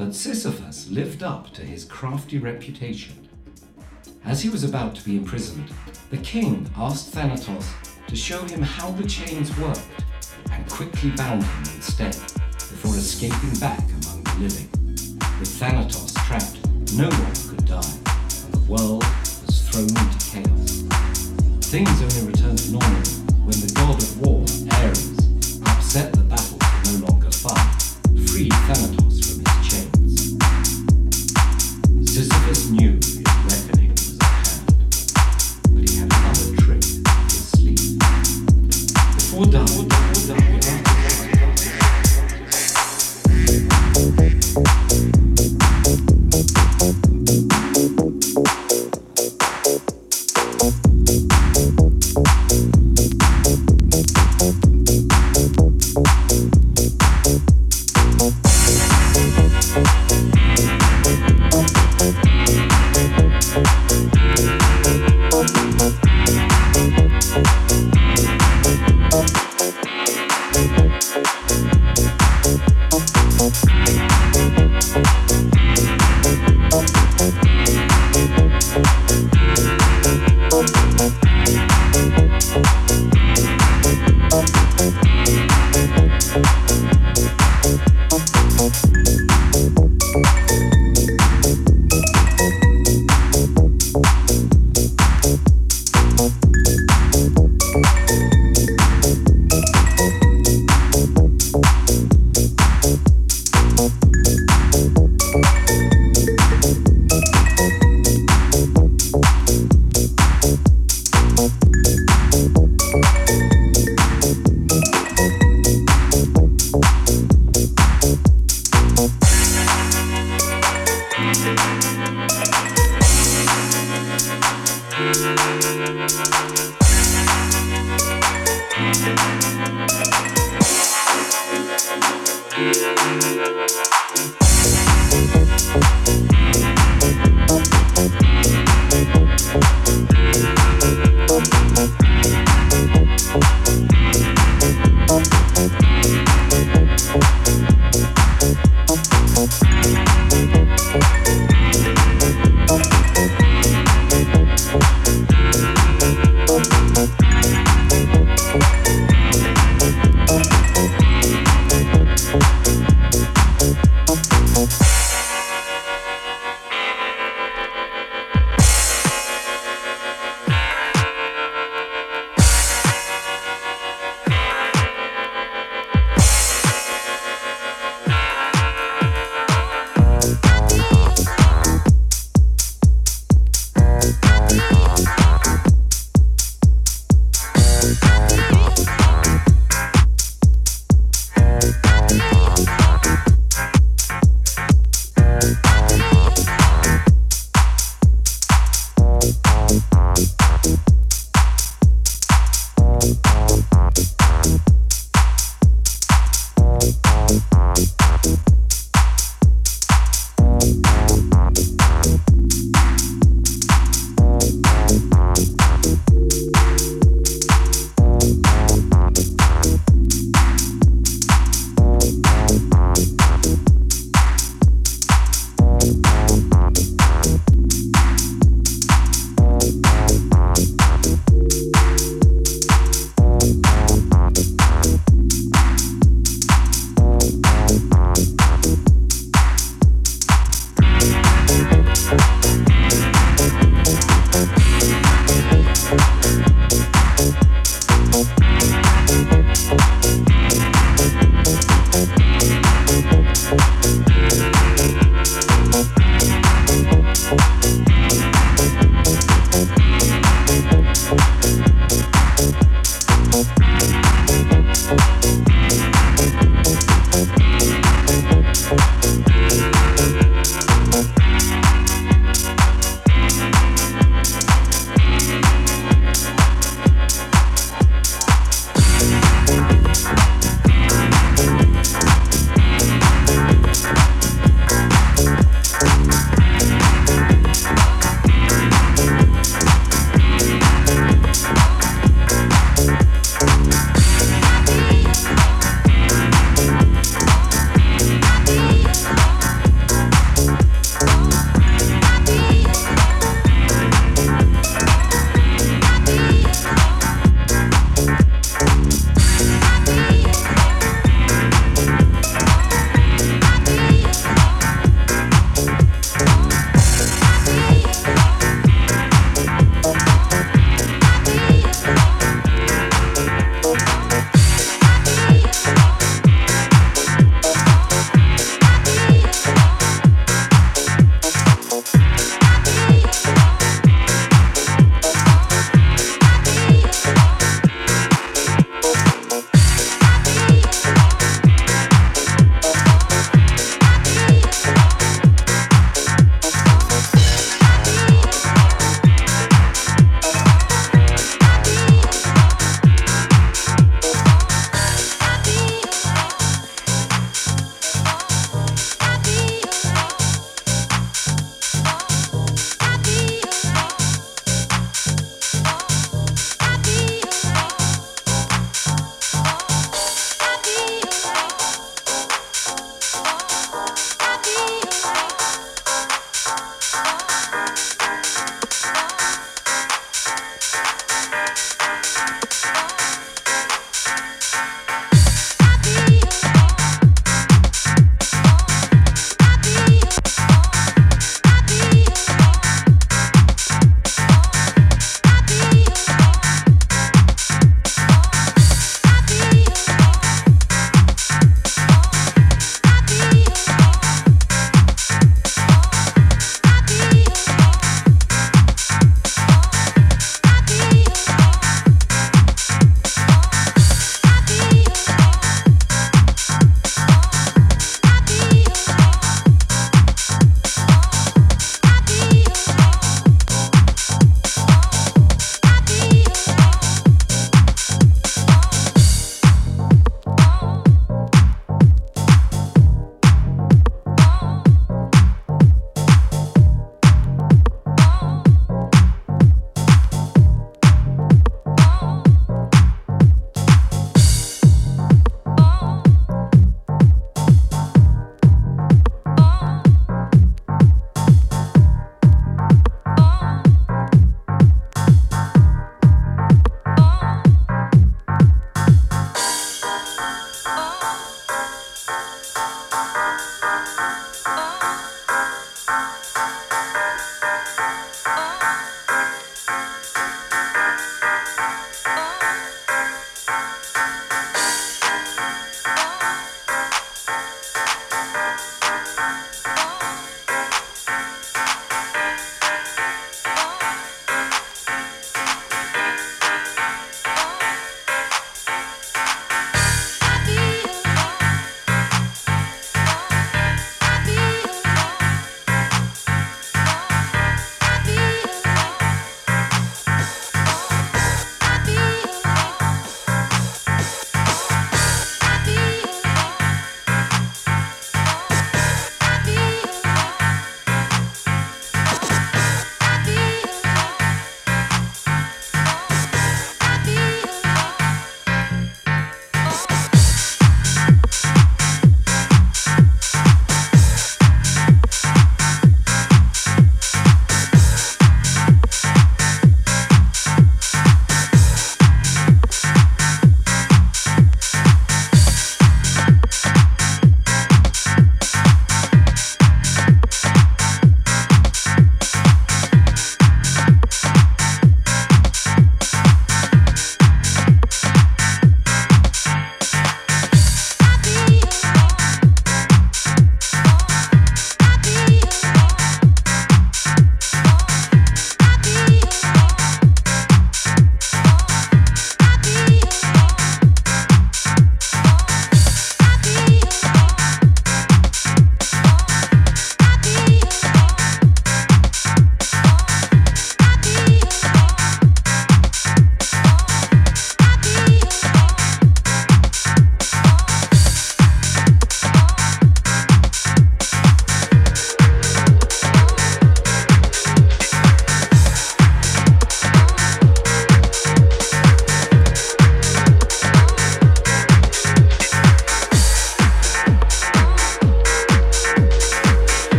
But Sisyphus lived up to his crafty reputation. As he was about to be imprisoned, the king asked Thanatos to show him how the chains worked and quickly bound him instead before escaping back among the living. With Thanatos trapped, no one could die, and the world was thrown into chaos. Things only returned to normal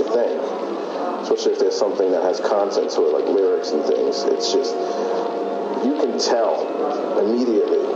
You think, especially if there's something that has content to it, like lyrics and things. It's just you can tell immediately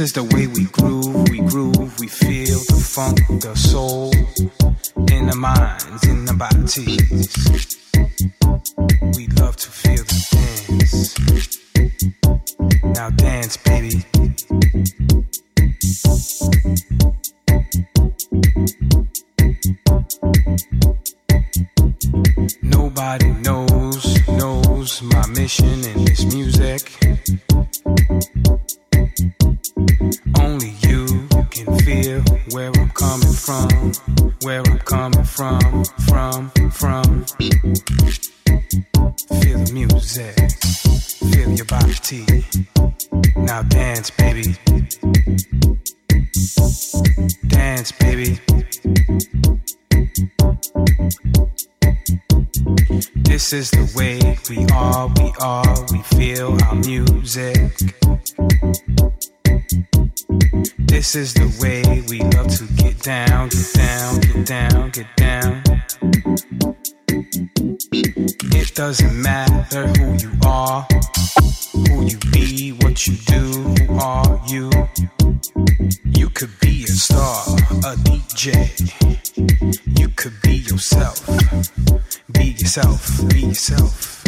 This is the way we groove, we groove, we feel the funk, the soul This is the way we love to get down, get down, get down, get down. It doesn't matter who you are, who you be, what you do, who are you. You could be a star, a DJ. You could be yourself. Be yourself, be yourself.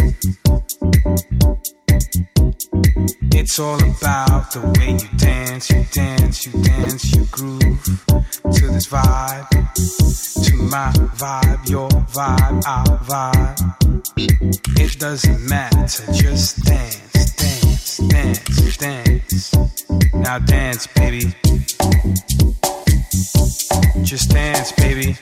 It's all about the way you dance, you dance, you dance, you groove to this vibe, to my vibe, your vibe, our vibe. It doesn't matter, just dance, dance, dance, dance. Now dance, baby. Just dance, baby.